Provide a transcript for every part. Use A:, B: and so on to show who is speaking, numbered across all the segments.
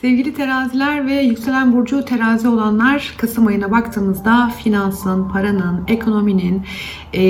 A: Sevgili teraziler ve yükselen burcu terazi olanlar Kasım ayına baktığımızda finansın, paranın, ekonominin e,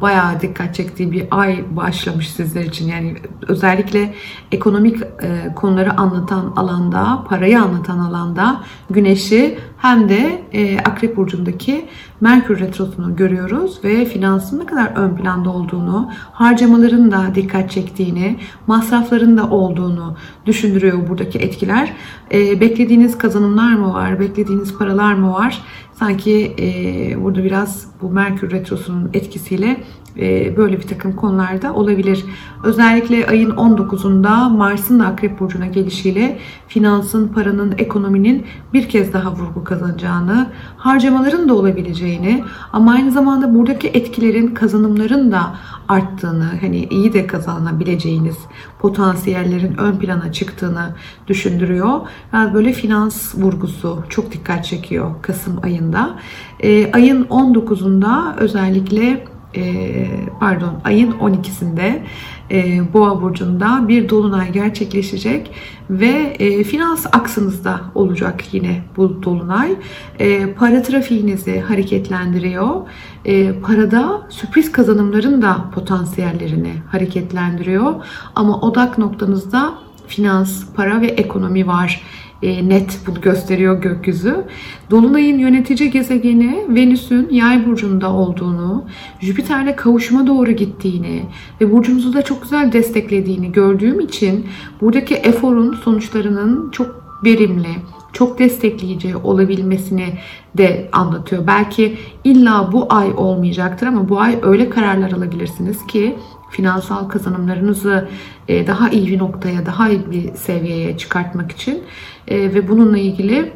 A: bayağı dikkat çektiği bir ay başlamış sizler için. Yani özellikle ekonomik e, konuları anlatan alanda, parayı anlatan alanda güneşi hem de e, Akrep Burcu'ndaki Merkür Retrosu'nu görüyoruz ve finansın ne kadar ön planda olduğunu, harcamaların da dikkat çektiğini, masrafların da olduğunu düşündürüyor buradaki etkiler. E, beklediğiniz kazanımlar mı var, beklediğiniz paralar mı var? Sanki e, burada biraz bu Merkür Retrosu'nun etkisiyle e, böyle bir takım konularda olabilir. Özellikle ayın 19'unda Mars'ın Akrep Burcu'na gelişiyle finansın, paranın, ekonominin bir kez daha vurgu kazanacağını, harcamaların da olabileceğini ama aynı zamanda buradaki etkilerin, kazanımların da arttığını, hani iyi de kazanabileceğiniz potansiyellerin ön plana çıktığını düşündürüyor. Yani böyle finans vurgusu çok dikkat çekiyor Kasım ayında. E, ayın 19'unda özellikle e, pardon ayın 12'sinde e, Boğa burcunda bir dolunay gerçekleşecek ve e, finans aksınızda olacak yine bu dolunay. E, para trafiğinizi hareketlendiriyor. E, parada sürpriz kazanımların da potansiyellerini hareketlendiriyor. Ama odak noktanızda finans, para ve ekonomi var e, net bunu gösteriyor gökyüzü. Dolunay'ın yönetici gezegeni Venüs'ün yay burcunda olduğunu, Jüpiter'le kavuşuma doğru gittiğini ve burcunuzu da çok güzel desteklediğini gördüğüm için buradaki eforun sonuçlarının çok verimli, çok destekleyici olabilmesini de anlatıyor. Belki illa bu ay olmayacaktır ama bu ay öyle kararlar alabilirsiniz ki finansal kazanımlarınızı e, daha iyi bir noktaya, daha iyi bir seviyeye çıkartmak için e, ve bununla ilgili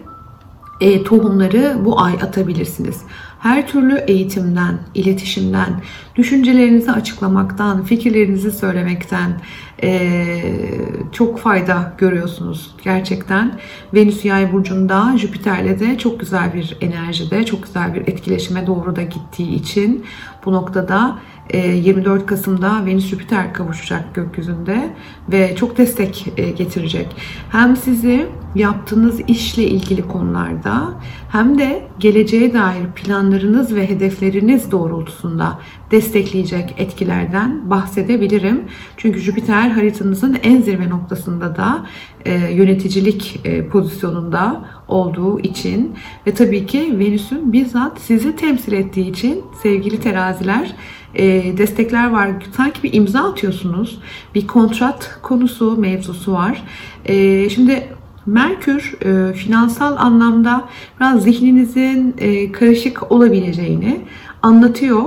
A: e, tohumları bu ay atabilirsiniz. Her türlü eğitimden, iletişimden, düşüncelerinizi açıklamaktan, fikirlerinizi söylemekten çok fayda görüyorsunuz gerçekten. Venüs yay burcunda Jüpiter'le de çok güzel bir enerjide, çok güzel bir etkileşime doğru da gittiği için bu noktada 24 Kasım'da Venüs Jüpiter kavuşacak gökyüzünde ve çok destek getirecek. Hem sizi yaptığınız işle ilgili konularda hem de geleceğe dair planlarınız ve hedefleriniz doğrultusunda destekleyecek etkilerden bahsedebilirim. Çünkü Jüpiter haritanızın en zirve noktasında da e, yöneticilik e, pozisyonunda olduğu için ve tabii ki Venüs'ün bizzat sizi temsil ettiği için sevgili teraziler e, destekler var. Sanki bir imza atıyorsunuz. Bir kontrat konusu, mevzusu var. E, şimdi Merkür e, finansal anlamda biraz zihninizin e, karışık olabileceğini anlatıyor.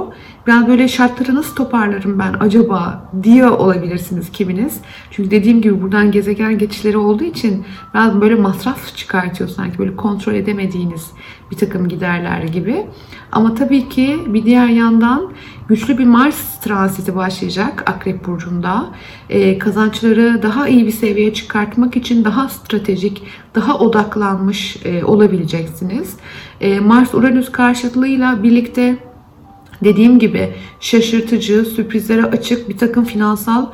A: Ben böyle şartları nasıl toparlarım ben acaba diye olabilirsiniz kiminiz. Çünkü dediğim gibi buradan gezegen geçişleri olduğu için biraz böyle masraf çıkartıyor sanki böyle kontrol edemediğiniz bir takım giderler gibi. Ama tabii ki bir diğer yandan güçlü bir Mars transiti başlayacak Akrep Burcu'nda. Ee, kazançları daha iyi bir seviyeye çıkartmak için daha stratejik, daha odaklanmış e, olabileceksiniz. E, Mars-Uranüs karşıtlığıyla birlikte dediğim gibi şaşırtıcı, sürprizlere açık bir takım finansal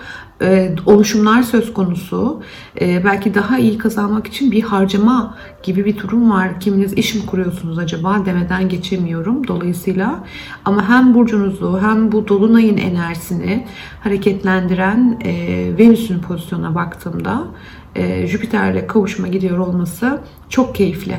A: e, oluşumlar söz konusu. E, belki daha iyi kazanmak için bir harcama gibi bir durum var. Kiminiz iş mi kuruyorsunuz acaba demeden geçemiyorum. Dolayısıyla ama hem burcunuzu hem bu dolunayın enerjisini hareketlendiren e, Venüs'ün pozisyona baktığımda e, Jüpiter'le kavuşma gidiyor olması çok keyifli.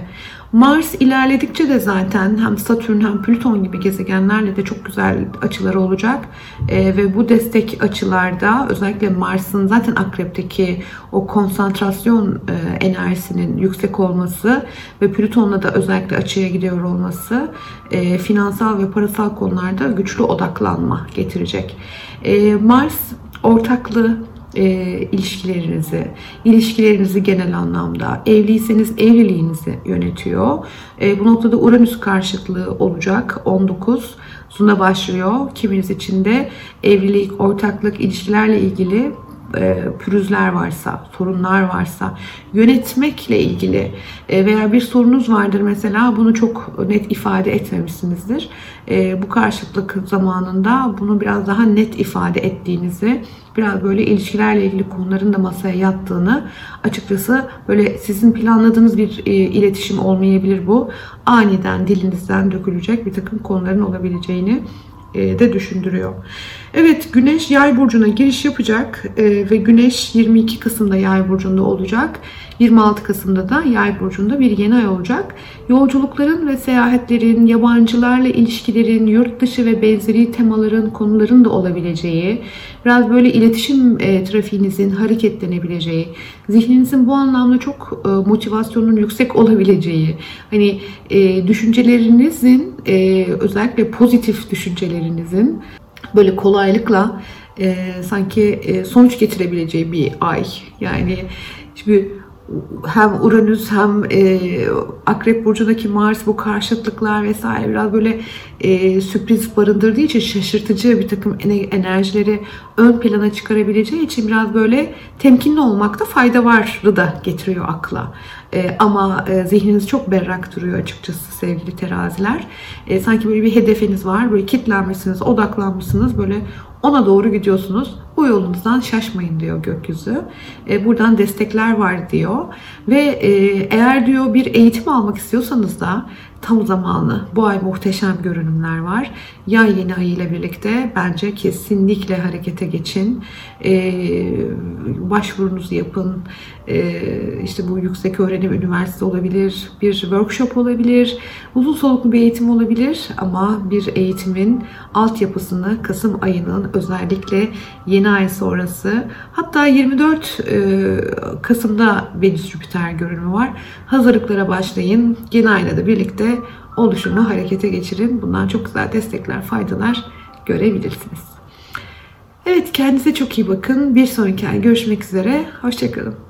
A: Mars ilerledikçe de zaten hem Satürn hem Plüton gibi gezegenlerle de çok güzel açıları olacak. E, ve bu destek açılarda özellikle Mars'ın zaten akrepteki o konsantrasyon e, enerjisinin yüksek olması ve Plüton'la da özellikle açıya gidiyor olması e, finansal ve parasal konularda güçlü odaklanma getirecek. E, Mars ortaklığı e, ilişkilerinizi, ilişkilerinizi genel anlamda, evliyseniz evliliğinizi yönetiyor. E, bu noktada Uranüs karşıtlığı olacak 19 Sunda başlıyor. Kiminiz için de evlilik, ortaklık, ilişkilerle ilgili e, pürüzler varsa, sorunlar varsa, yönetmekle ilgili e, veya bir sorunuz vardır mesela bunu çok net ifade etmemişsinizdir. E, bu karşıtlık zamanında bunu biraz daha net ifade ettiğinizi, biraz böyle ilişkilerle ilgili konuların da masaya yattığını açıkçası böyle sizin planladığınız bir e, iletişim olmayabilir bu. Aniden dilinizden dökülecek bir takım konuların olabileceğini e, de düşündürüyor. Evet Güneş Yay burcuna giriş yapacak e, ve Güneş 22 Kasım'da Yay burcunda olacak. 26 Kasım'da da Yay burcunda bir yeni ay olacak. Yolculukların ve seyahatlerin, yabancılarla ilişkilerin, yurt dışı ve benzeri temaların, konuların da olabileceği, biraz böyle iletişim e, trafiğinizin hareketlenebileceği, zihninizin bu anlamda çok e, motivasyonun yüksek olabileceği, hani e, düşüncelerinizin e, özellikle pozitif düşüncelerinizin böyle kolaylıkla e, sanki e, sonuç getirebileceği bir ay. Yani şimdi hem Uranüs hem e, Akrep Burcu'ndaki Mars bu karşıtlıklar vesaire biraz böyle e, sürpriz barındırdığı için şaşırtıcı bir takım enerjileri ön plana çıkarabileceği için biraz böyle temkinli olmakta fayda varı da getiriyor akla. E, ama e, zihniniz çok berrak duruyor açıkçası sevgili teraziler. E, sanki böyle bir hedefiniz var. Böyle kitlenmişsiniz, odaklanmışsınız. Böyle ona doğru gidiyorsunuz. Bu yolunuzdan şaşmayın diyor gökyüzü. E, buradan destekler var diyor. Ve e, eğer diyor bir eğitim almak istiyorsanız da tam zamanı. Bu ay muhteşem görünümler var. Yay yeni ay ile birlikte bence kesinlikle harekete geçin. Ee, başvurunuzu yapın. Ee, işte bu yüksek öğrenim üniversite olabilir, bir workshop olabilir, uzun soluklu bir eğitim olabilir ama bir eğitimin altyapısını Kasım ayının özellikle yeni ay sonrası hatta 24 e, Kasım'da Venüs Jüpiter görünümü var. Hazırlıklara başlayın. Yeni ayla da birlikte oluşumu harekete geçirin. Bundan çok güzel destekler, faydalar görebilirsiniz. Evet kendinize çok iyi bakın. Bir sonraki ay görüşmek üzere. Hoşçakalın.